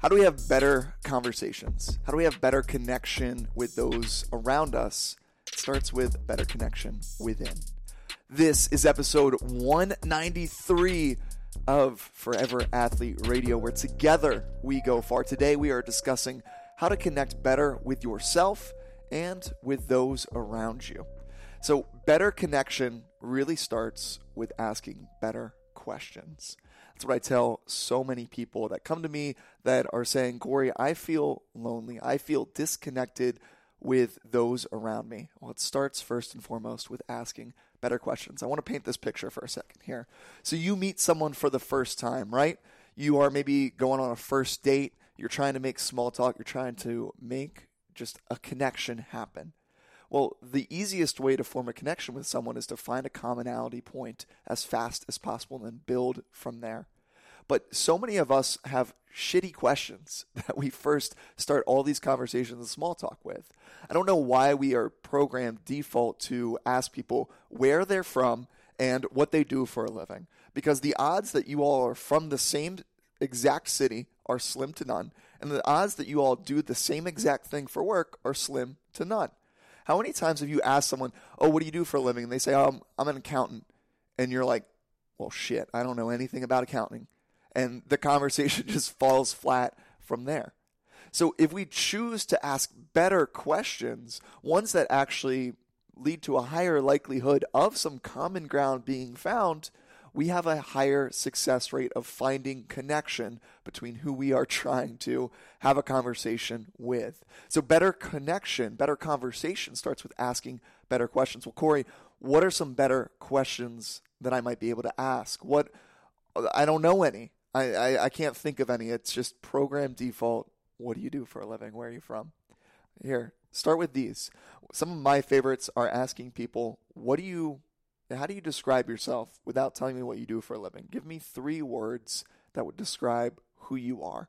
How do we have better conversations? How do we have better connection with those around us? It starts with better connection within. This is episode 193 of Forever Athlete Radio, where together we go far. Today we are discussing how to connect better with yourself and with those around you. So, better connection really starts with asking better questions. That's what I tell so many people that come to me that are saying, Corey, I feel lonely. I feel disconnected with those around me. Well, it starts first and foremost with asking better questions. I want to paint this picture for a second here. So, you meet someone for the first time, right? You are maybe going on a first date. You're trying to make small talk. You're trying to make just a connection happen. Well, the easiest way to form a connection with someone is to find a commonality point as fast as possible and then build from there. But so many of us have shitty questions that we first start all these conversations and small talk with. I don't know why we are programmed default to ask people where they're from and what they do for a living. Because the odds that you all are from the same exact city are slim to none, and the odds that you all do the same exact thing for work are slim to none. How many times have you asked someone, "Oh, what do you do for a living?" And they say, "Oh, I'm, I'm an accountant," and you're like, "Well, shit, I don't know anything about accounting," and the conversation just falls flat from there. So if we choose to ask better questions, ones that actually lead to a higher likelihood of some common ground being found, we have a higher success rate of finding connection between who we are trying to have a conversation with. So, better connection, better conversation starts with asking better questions. Well, Corey, what are some better questions that I might be able to ask? What I don't know any. I, I, I can't think of any. It's just program default. What do you do for a living? Where are you from? Here, start with these. Some of my favorites are asking people, what do you how do you describe yourself without telling me what you do for a living? Give me three words that would describe who you are.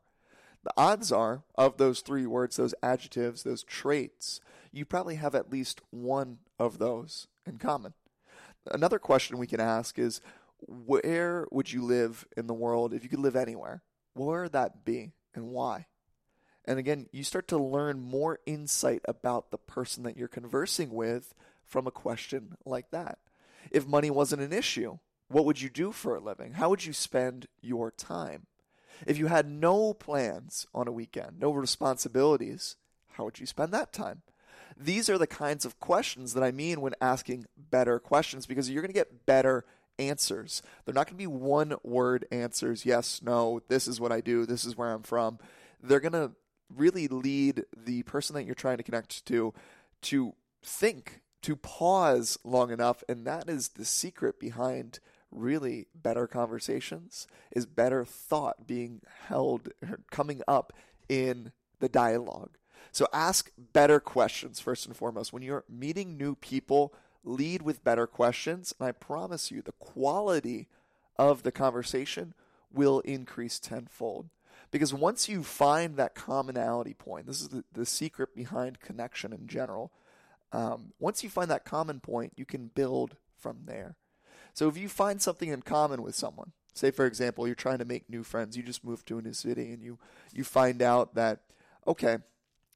The odds are, of those three words, those adjectives, those traits, you probably have at least one of those in common. Another question we can ask is where would you live in the world if you could live anywhere? Where would that be and why? And again, you start to learn more insight about the person that you're conversing with from a question like that. If money wasn't an issue, what would you do for a living? How would you spend your time? If you had no plans on a weekend, no responsibilities, how would you spend that time? These are the kinds of questions that I mean when asking better questions because you're going to get better answers. They're not going to be one word answers yes, no, this is what I do, this is where I'm from. They're going to really lead the person that you're trying to connect to to think to pause long enough. And that is the secret behind really better conversations is better thought being held er, coming up in the dialogue. So ask better questions first and foremost. When you're meeting new people, lead with better questions. And I promise you, the quality of the conversation will increase tenfold. Because once you find that commonality point, this is the, the secret behind connection in general. Um, once you find that common point, you can build from there. So if you find something in common with someone, say for example, you're trying to make new friends, you just moved to a new city and you you find out that okay,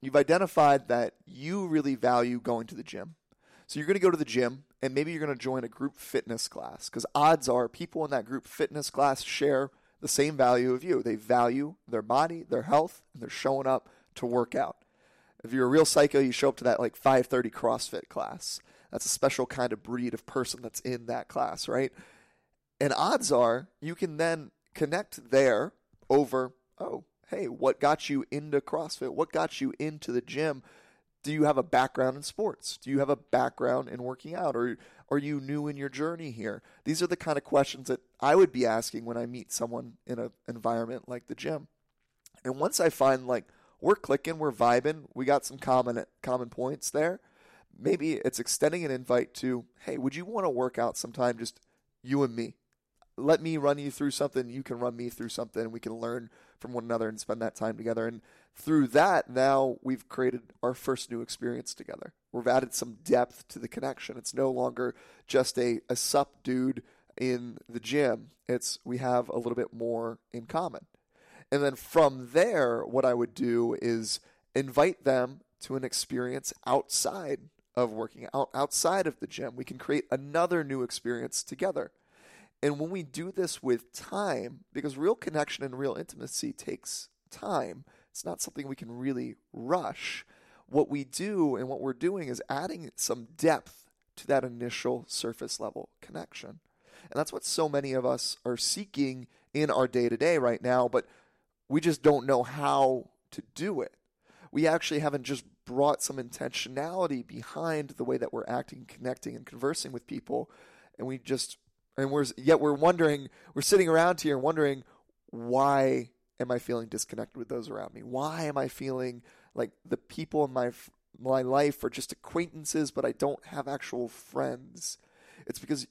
you've identified that you really value going to the gym. So you're going to go to the gym and maybe you're going to join a group fitness class because odds are people in that group fitness class share the same value of you. They value their body, their health, and they're showing up to work out. If you're a real psycho, you show up to that like 5:30 CrossFit class. That's a special kind of breed of person that's in that class, right? And odds are you can then connect there over, oh, hey, what got you into CrossFit? What got you into the gym? Do you have a background in sports? Do you have a background in working out? Or are you new in your journey here? These are the kind of questions that I would be asking when I meet someone in an environment like the gym. And once I find like we're clicking, we're vibing, we got some common common points there. Maybe it's extending an invite to, hey, would you want to work out sometime, just you and me? Let me run you through something, you can run me through something, and we can learn from one another and spend that time together. And through that, now we've created our first new experience together. We've added some depth to the connection. It's no longer just a, a sup dude in the gym. It's we have a little bit more in common. And then from there, what I would do is invite them to an experience outside of working out, outside of the gym. We can create another new experience together. And when we do this with time, because real connection and real intimacy takes time, it's not something we can really rush. What we do and what we're doing is adding some depth to that initial surface level connection. And that's what so many of us are seeking in our day to day right now, but we just don't know how to do it. We actually haven't just brought some intentionality behind the way that we're acting, connecting, and conversing with people. And we just, and we're, yet we're wondering, we're sitting around here wondering, why am I feeling disconnected with those around me? Why am I feeling like the people in my, my life are just acquaintances, but I don't have actual friends? It's because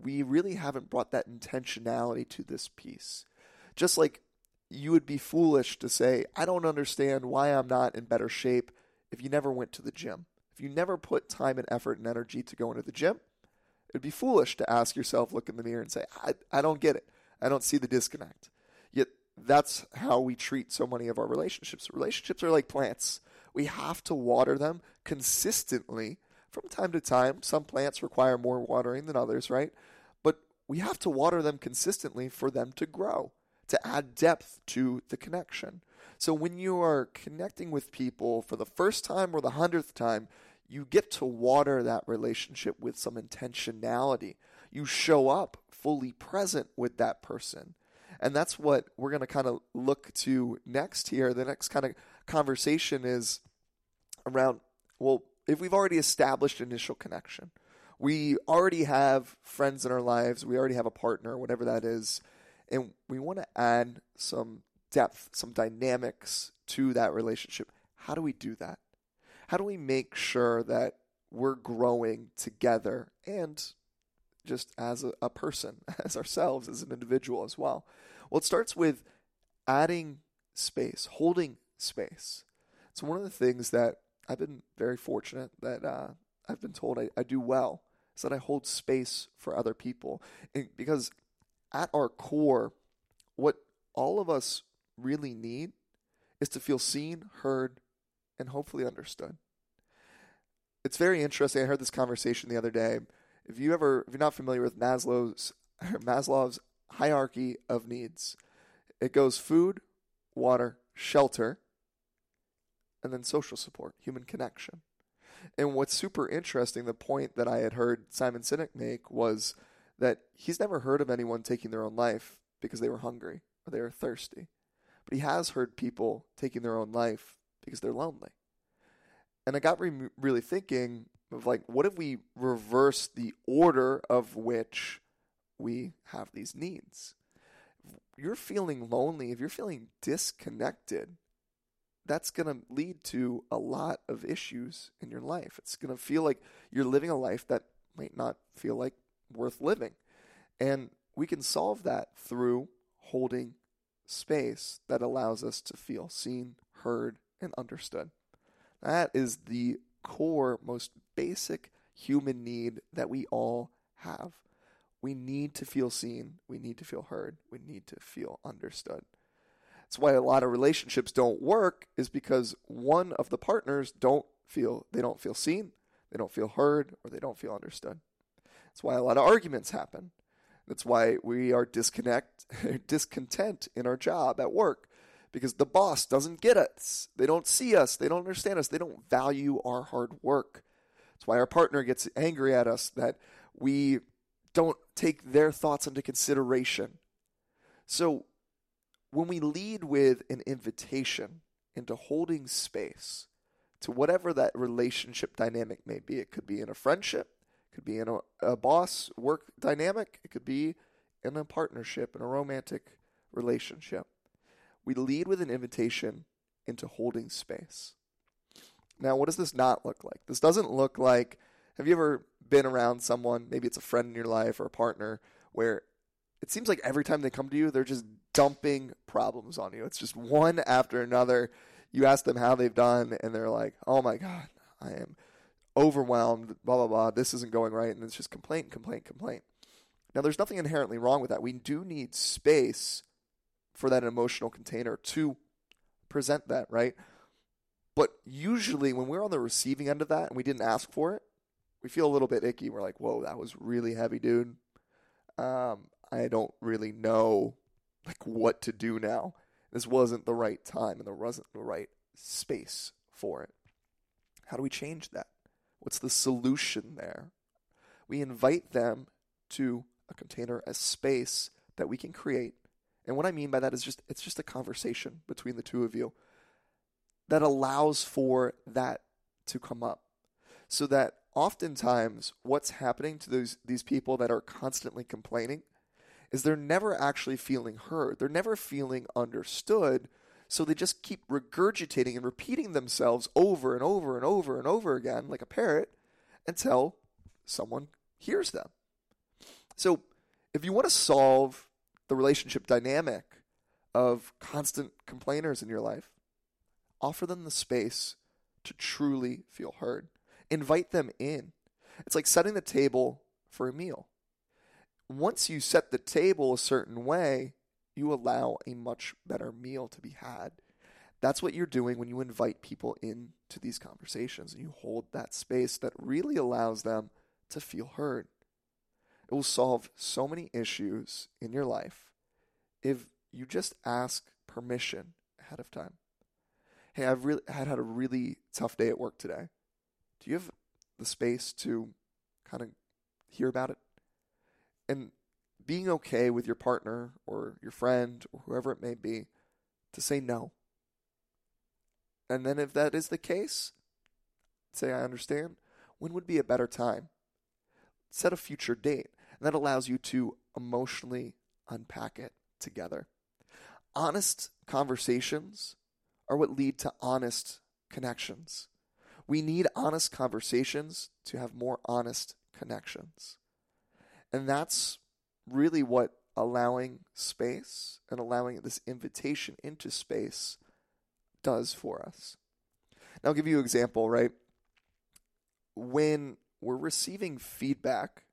we really haven't brought that intentionality to this piece. Just like you would be foolish to say, I don't understand why I'm not in better shape if you never went to the gym. If you never put time and effort and energy to go into the gym, it'd be foolish to ask yourself, look in the mirror and say, I, I don't get it. I don't see the disconnect. Yet that's how we treat so many of our relationships. Relationships are like plants. We have to water them consistently from time to time. Some plants require more watering than others, right? But we have to water them consistently for them to grow to add depth to the connection. So when you are connecting with people for the first time or the hundredth time, you get to water that relationship with some intentionality. You show up fully present with that person. And that's what we're going to kind of look to next here. The next kind of conversation is around, well, if we've already established initial connection, we already have friends in our lives, we already have a partner, whatever that is, and we want to add some depth, some dynamics to that relationship. How do we do that? How do we make sure that we're growing together and just as a, a person, as ourselves, as an individual as well? Well, it starts with adding space, holding space. So, one of the things that I've been very fortunate that uh, I've been told I, I do well is that I hold space for other people. And because at our core, what all of us really need is to feel seen, heard, and hopefully understood. It's very interesting. I heard this conversation the other day. If you ever, if you're not familiar with Maslow's Maslow's hierarchy of needs, it goes food, water, shelter, and then social support, human connection. And what's super interesting, the point that I had heard Simon Sinek make was that he's never heard of anyone taking their own life because they were hungry or they were thirsty. But he has heard people taking their own life because they're lonely. And I got re- really thinking of like, what if we reverse the order of which we have these needs? If you're feeling lonely, if you're feeling disconnected, that's going to lead to a lot of issues in your life. It's going to feel like you're living a life that might not feel like worth living. And we can solve that through holding space that allows us to feel seen, heard, and understood. That is the core, most basic human need that we all have. We need to feel seen, we need to feel heard, we need to feel understood. That's why a lot of relationships don't work is because one of the partners don't feel they don't feel seen, they don't feel heard, or they don't feel understood. That's why a lot of arguments happen. That's why we are disconnect, discontent in our job at work because the boss doesn't get us. They don't see us. They don't understand us. They don't value our hard work. That's why our partner gets angry at us that we don't take their thoughts into consideration. So when we lead with an invitation into holding space to whatever that relationship dynamic may be, it could be in a friendship, it could be in a, a boss work dynamic, it could be in a partnership, in a romantic relationship. We lead with an invitation into holding space. Now, what does this not look like? This doesn't look like have you ever been around someone, maybe it's a friend in your life or a partner, where it seems like every time they come to you, they're just dumping problems on you. It's just one after another. You ask them how they've done, and they're like, oh my God, I am overwhelmed, blah, blah, blah. This isn't going right. And it's just complaint, complaint, complaint. Now, there's nothing inherently wrong with that. We do need space for that emotional container to present that, right? But usually when we're on the receiving end of that and we didn't ask for it, we feel a little bit icky. We're like, whoa, that was really heavy, dude. Um, I don't really know like what to do now. This wasn't the right time and there wasn't the right space for it. How do we change that? What's the solution there? We invite them to a container, a space that we can create. And what I mean by that is just it's just a conversation between the two of you that allows for that to come up. So that oftentimes what's happening to those these people that are constantly complaining is they're never actually feeling heard. They're never feeling understood. So they just keep regurgitating and repeating themselves over and over and over and over again like a parrot until someone hears them. So if you want to solve the relationship dynamic of constant complainers in your life, offer them the space to truly feel heard. Invite them in. It's like setting the table for a meal. Once you set the table a certain way, you allow a much better meal to be had. That's what you're doing when you invite people into these conversations and you hold that space that really allows them to feel heard. It will solve so many issues in your life if you just ask permission ahead of time. Hey, I've really had had a really tough day at work today. Do you have the space to kind of hear about it? And being okay with your partner or your friend or whoever it may be to say no. And then if that is the case, say I understand. When would be a better time? Set a future date. And that allows you to emotionally unpack it together. Honest conversations are what lead to honest connections. We need honest conversations to have more honest connections. And that's really what allowing space and allowing this invitation into space does for us. Now, I'll give you an example, right? When we're receiving feedback,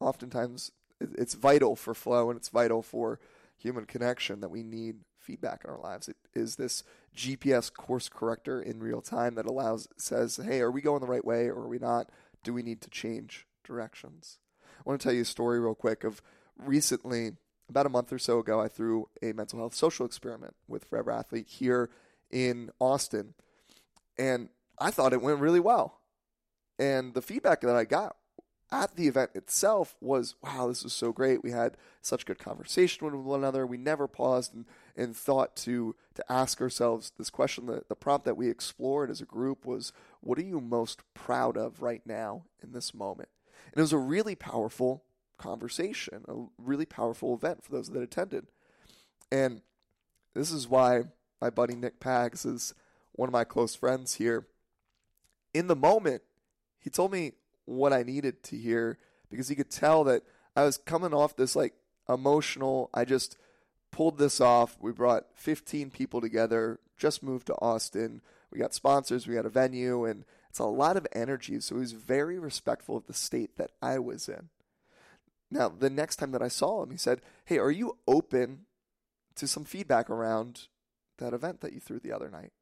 oftentimes it's vital for flow and it's vital for human connection that we need feedback in our lives. It is this GPS course corrector in real time that allows says, "Hey, are we going the right way or are we not? Do we need to change directions?" I want to tell you a story real quick of recently about a month or so ago I threw a mental health social experiment with Forever Athlete here in Austin. And I thought it went really well. And the feedback that I got at the event itself was, wow, this was so great. We had such good conversation with one another. We never paused and, and thought to to ask ourselves this question. The, the prompt that we explored as a group was, what are you most proud of right now in this moment? And it was a really powerful conversation, a really powerful event for those that attended. And this is why my buddy Nick Pags is one of my close friends here. In the moment, he told me what I needed to hear because he could tell that I was coming off this like emotional, I just pulled this off. We brought 15 people together, just moved to Austin. We got sponsors, we got a venue, and it's a lot of energy. So he was very respectful of the state that I was in. Now, the next time that I saw him, he said, Hey, are you open to some feedback around that event that you threw the other night?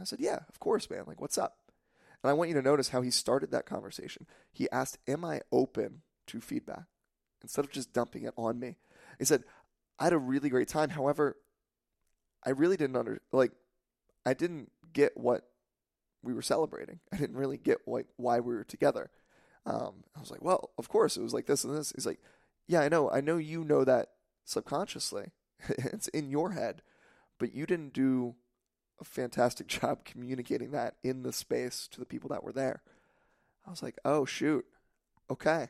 I said, Yeah, of course, man. Like, what's up? And I want you to notice how he started that conversation. He asked, Am I open to feedback? Instead of just dumping it on me. He said, I had a really great time. However, I really didn't under like I didn't get what we were celebrating. I didn't really get like why we were together. Um, I was like, well, of course it was like this and this. He's like, yeah, I know. I know you know that subconsciously. it's in your head, but you didn't do a fantastic job communicating that in the space to the people that were there. I was like, oh, shoot. Okay.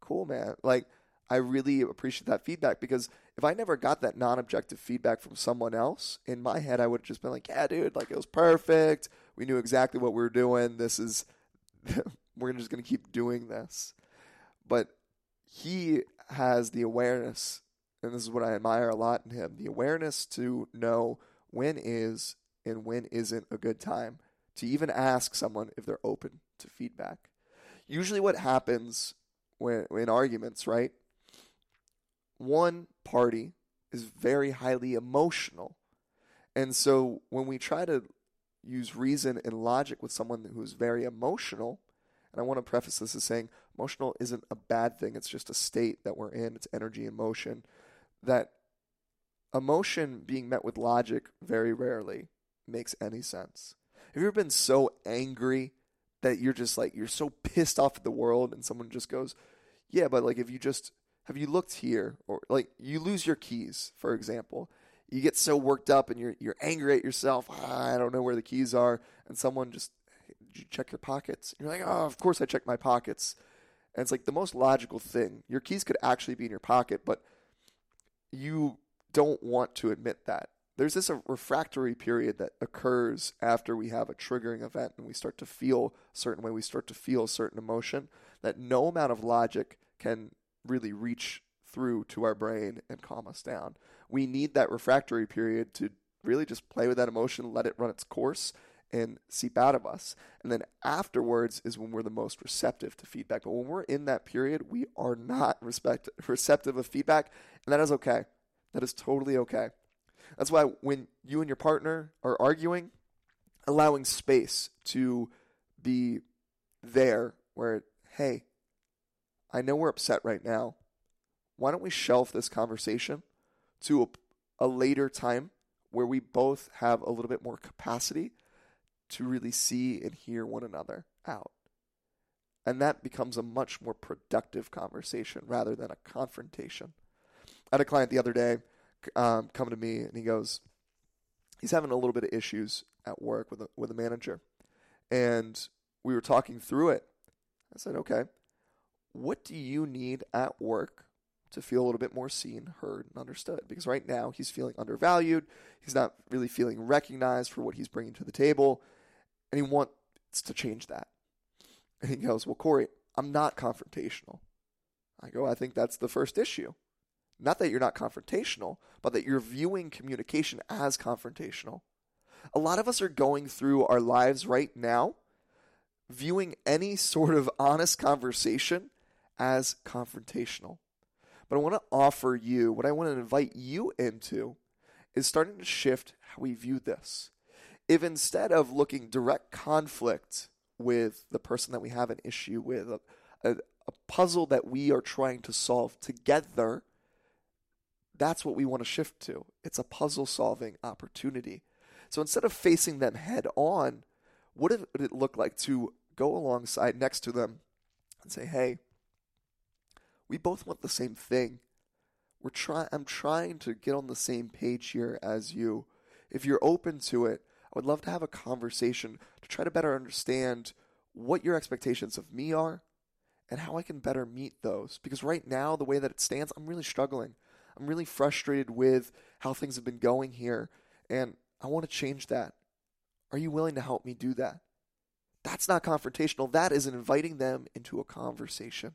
Cool, man. Like, I really appreciate that feedback because if I never got that non objective feedback from someone else, in my head, I would have just been like, yeah, dude, like it was perfect. We knew exactly what we were doing. This is, we're just going to keep doing this. But he has the awareness, and this is what I admire a lot in him the awareness to know when is and when isn't a good time to even ask someone if they're open to feedback. Usually, what happens when in arguments, right? One party is very highly emotional. And so when we try to use reason and logic with someone who's very emotional, and I want to preface this as saying emotional isn't a bad thing, it's just a state that we're in, it's energy and motion. That emotion being met with logic very rarely makes any sense. Have you ever been so angry that you're just like, you're so pissed off at the world, and someone just goes, Yeah, but like if you just have you looked here or like you lose your keys for example. You get so worked up and you're you're angry at yourself ah, i don't know where the keys are and someone just you check your pockets. You're like oh of course i check my pockets. And it's like the most logical thing. Your keys could actually be in your pocket but you don't want to admit that there's this uh, refractory period that occurs after we have a triggering event and we start to feel certain way we start to feel a certain emotion that no amount of logic can really reach through to our brain and calm us down. We need that refractory period to really just play with that emotion, let it run its course, and seep out of us. And then afterwards is when we're the most receptive to feedback. But when we're in that period, we are not respect, receptive of feedback, and that is okay. That is totally okay. That's why when you and your partner are arguing, allowing space to be there where, hey, I know we're upset right now. Why don't we shelf this conversation to a, a later time where we both have a little bit more capacity to really see and hear one another out? And that becomes a much more productive conversation rather than a confrontation. I had a client the other day um, come to me and he goes, he's having a little bit of issues at work with a, with a manager. And we were talking through it. I said, okay, what do you need at work to feel a little bit more seen, heard, and understood? Because right now he's feeling undervalued. He's not really feeling recognized for what he's bringing to the table, and he wants to change that. And he goes, Well, Corey, I'm not confrontational. I go, I think that's the first issue. Not that you're not confrontational, but that you're viewing communication as confrontational. A lot of us are going through our lives right now viewing any sort of honest conversation as confrontational. But I want to offer you, what I want to invite you into is starting to shift how we view this. If instead of looking direct conflict with the person that we have an issue with, a, a, a puzzle that we are trying to solve together, that's what we want to shift to. It's a puzzle solving opportunity. So instead of facing them head on, what would it look like to go alongside next to them and say, hey, we both want the same thing. We're try I'm trying to get on the same page here as you. If you're open to it, I would love to have a conversation to try to better understand what your expectations of me are and how I can better meet those. Because right now, the way that it stands, I'm really struggling. I'm really frustrated with how things have been going here, and I want to change that. Are you willing to help me do that? That's not confrontational. That is inviting them into a conversation.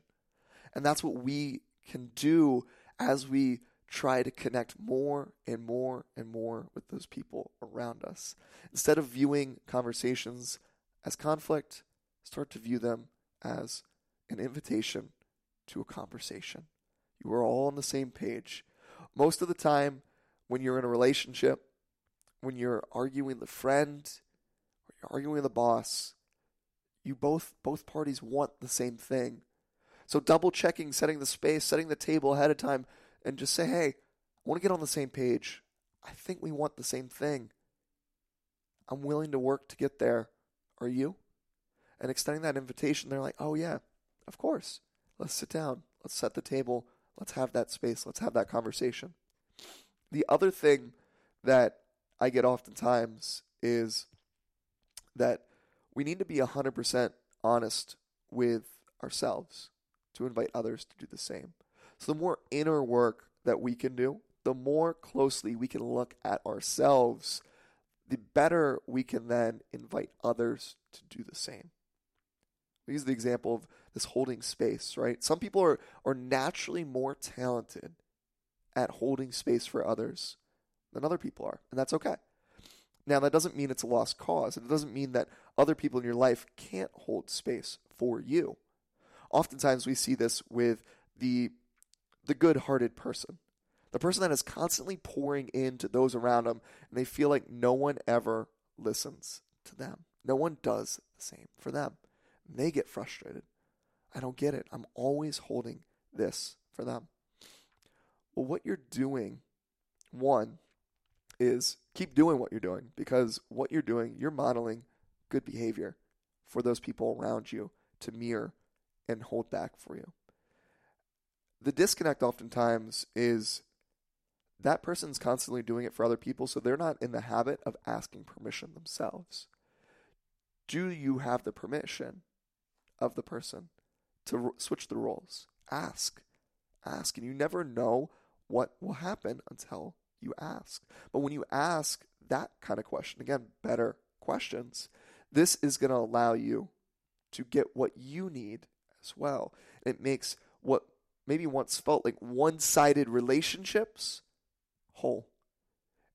And that's what we can do as we try to connect more and more and more with those people around us. Instead of viewing conversations as conflict, start to view them as an invitation to a conversation. You are all on the same page. Most of the time, when you're in a relationship, when you're arguing a friend, or you're arguing with a boss, you both both parties want the same thing so double checking, setting the space, setting the table ahead of time, and just say, hey, I want to get on the same page. I think we want the same thing. I'm willing to work to get there. Are you? And extending that invitation, they're like, oh, yeah, of course. Let's sit down. Let's set the table. Let's have that space. Let's have that conversation. The other thing that I get oftentimes is that we need to be 100% honest with ourselves to invite others to do the same. So the more inner work that we can do, the more closely we can look at ourselves, the better we can then invite others to do the same. Use the example of this holding space, right? Some people are, are naturally more talented at holding space for others than other people are, and that's okay. Now, that doesn't mean it's a lost cause. And it doesn't mean that other people in your life can't hold space for you oftentimes we see this with the the good-hearted person, The person that is constantly pouring into those around them and they feel like no one ever listens to them. No one does the same for them. They get frustrated. I don't get it. I'm always holding this for them. Well, what you're doing, one, is keep doing what you're doing because what you're doing, you're modeling good behavior for those people around you to mirror and hold back for you. The disconnect oftentimes is that person's constantly doing it for other people, so they're not in the habit of asking permission themselves. Do you have the permission of the person to switch the roles? Ask. Ask. And you never know what will happen until you ask. But when you ask that kind of question, again, better questions, this is going to allow you to get what you need as well. It makes what maybe once felt like one sided relationships whole.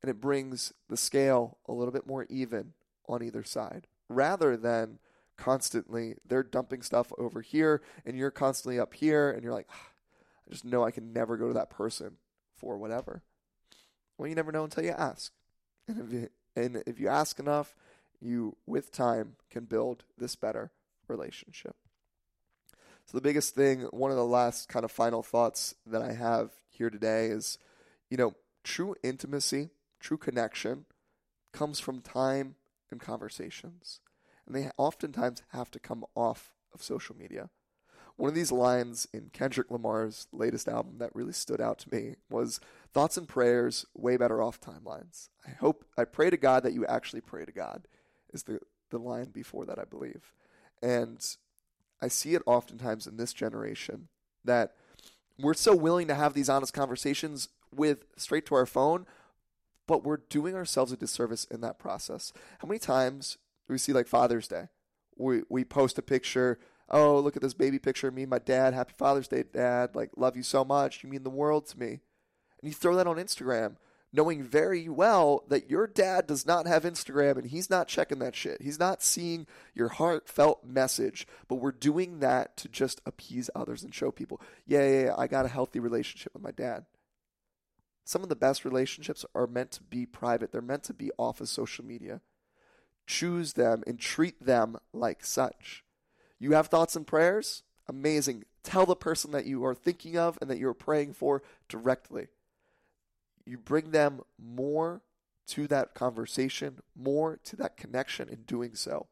And it brings the scale a little bit more even on either side rather than constantly they're dumping stuff over here and you're constantly up here and you're like, ah, I just know I can never go to that person for whatever. Well, you never know until you ask. And if you, and if you ask enough, you, with time, can build this better relationship. So, the biggest thing, one of the last kind of final thoughts that I have here today is, you know, true intimacy, true connection comes from time and conversations. And they oftentimes have to come off of social media. One of these lines in Kendrick Lamar's latest album that really stood out to me was thoughts and prayers way better off timelines. I hope I pray to God that you actually pray to God is the, the line before that, I believe. And I see it oftentimes in this generation that we're so willing to have these honest conversations with straight to our phone, but we're doing ourselves a disservice in that process. How many times we see like Father's Day? We we post a picture oh, look at this baby picture me and my dad. Happy Father's Day, Dad. Like, love you so much. You mean the world to me. And you throw that on Instagram, knowing very well that your dad does not have Instagram and he's not checking that shit. He's not seeing your heartfelt message, but we're doing that to just appease others and show people, yeah, yeah, yeah I got a healthy relationship with my dad. Some of the best relationships are meant to be private, they're meant to be off of social media. Choose them and treat them like such. You have thoughts and prayers? Amazing. Tell the person that you are thinking of and that you're praying for directly. You bring them more to that conversation, more to that connection in doing so.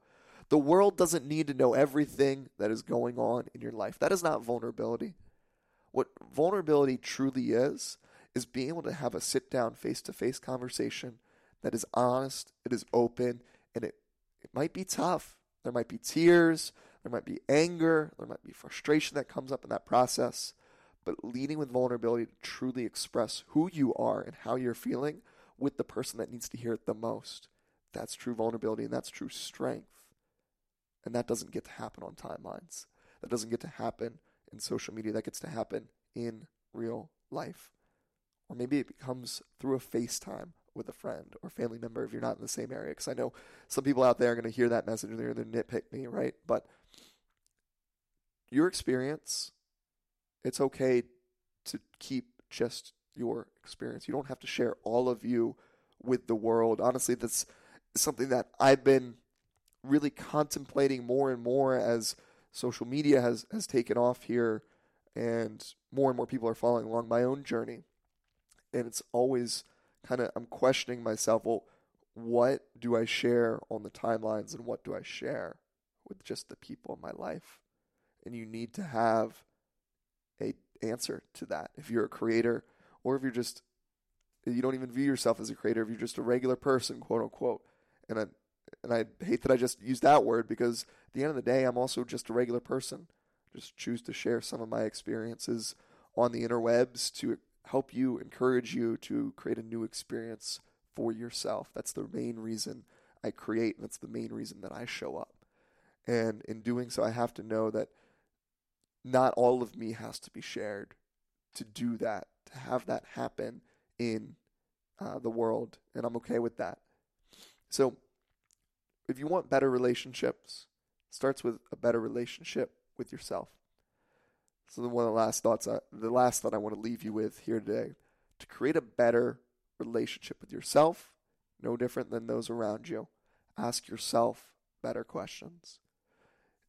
The world doesn't need to know everything that is going on in your life. That is not vulnerability. What vulnerability truly is, is being able to have a sit down, face to face conversation that is honest, it is open, and it, it might be tough. There might be tears, there might be anger, there might be frustration that comes up in that process. But leading with vulnerability to truly express who you are and how you're feeling with the person that needs to hear it the most. That's true vulnerability and that's true strength. And that doesn't get to happen on timelines. That doesn't get to happen in social media. That gets to happen in real life. Or maybe it becomes through a FaceTime with a friend or family member if you're not in the same area. Because I know some people out there are going to hear that message and they're going to nitpick me, right? But your experience, it's okay to keep just your experience. You don't have to share all of you with the world. Honestly, that's something that I've been really contemplating more and more as social media has, has taken off here and more and more people are following along my own journey. And it's always kind of, I'm questioning myself, well, what do I share on the timelines and what do I share with just the people in my life? and you need to have a answer to that. If you're a creator, or if you're just you don't even view yourself as a creator, if you're just a regular person, quote unquote. And I and I hate that I just used that word because at the end of the day, I'm also just a regular person. Just choose to share some of my experiences on the interwebs to help you, encourage you to create a new experience for yourself. That's the main reason I create, and that's the main reason that I show up. And in doing so, I have to know that not all of me has to be shared to do that, to have that happen in uh, the world. And I'm okay with that. So, if you want better relationships, starts with a better relationship with yourself. So, then one of the last thoughts, I, the last thought I want to leave you with here today to create a better relationship with yourself, no different than those around you. Ask yourself better questions.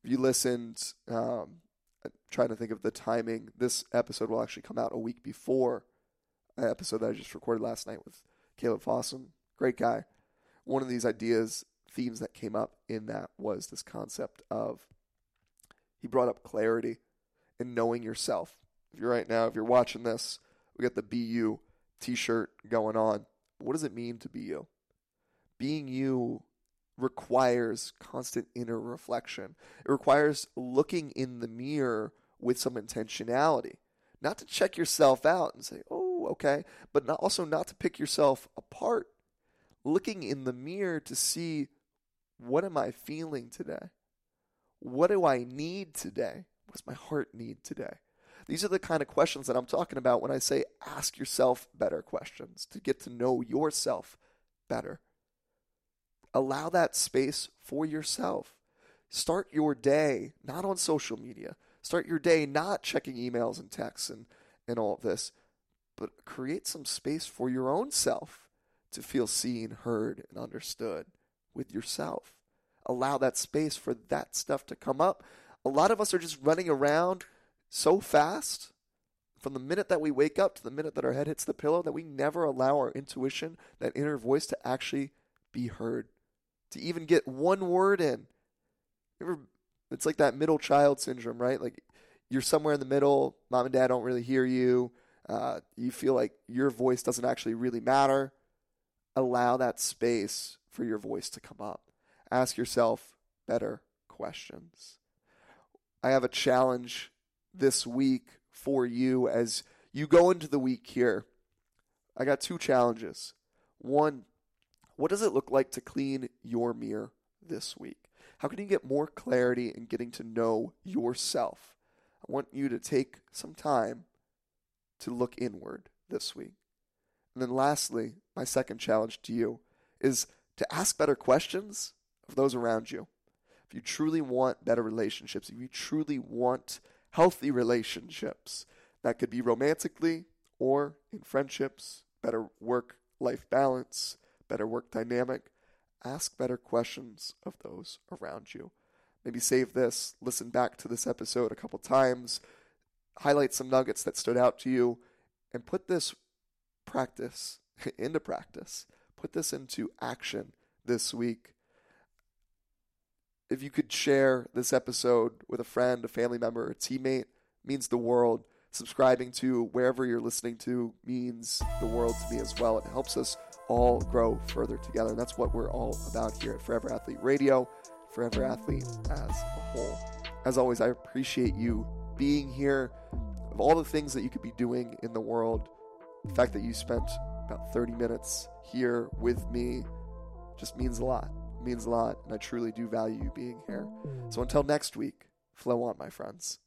If you listened, um, I'm trying to think of the timing. This episode will actually come out a week before an episode that I just recorded last night with Caleb Fossum. Great guy. One of these ideas, themes that came up in that was this concept of he brought up clarity and knowing yourself. If you're right now, if you're watching this, we got the BU t shirt going on. What does it mean to be you? Being you requires constant inner reflection. It requires looking in the mirror with some intentionality. Not to check yourself out and say, oh, okay, but not, also not to pick yourself apart. Looking in the mirror to see what am I feeling today? What do I need today? What does my heart need today? These are the kind of questions that I'm talking about when I say ask yourself better questions to get to know yourself better. Allow that space for yourself. Start your day not on social media. Start your day not checking emails and texts and, and all of this, but create some space for your own self to feel seen, heard, and understood with yourself. Allow that space for that stuff to come up. A lot of us are just running around so fast from the minute that we wake up to the minute that our head hits the pillow that we never allow our intuition, that inner voice, to actually be heard, to even get one word in. It's like that middle child syndrome, right? Like you're somewhere in the middle, mom and dad don't really hear you, uh, you feel like your voice doesn't actually really matter. Allow that space for your voice to come up. Ask yourself better questions. I have a challenge this week for you as you go into the week here. I got two challenges. One, what does it look like to clean your mirror this week? How can you get more clarity in getting to know yourself? I want you to take some time to look inward this week. And then, lastly, my second challenge to you is to ask better questions of those around you. If you truly want better relationships, if you truly want healthy relationships. That could be romantically or in friendships, better work life balance, better work dynamic. Ask better questions of those around you. Maybe save this, listen back to this episode a couple times, highlight some nuggets that stood out to you, and put this practice into practice. Put this into action this week if you could share this episode with a friend, a family member, a teammate, means the world. Subscribing to wherever you're listening to means the world to me as well. It helps us all grow further together. And that's what we're all about here at Forever Athlete Radio, Forever Athlete as a whole. As always, I appreciate you being here. Of all the things that you could be doing in the world, the fact that you spent about 30 minutes here with me just means a lot means a lot, and I truly do value you being here. So mm. until next week, flow on, my friends.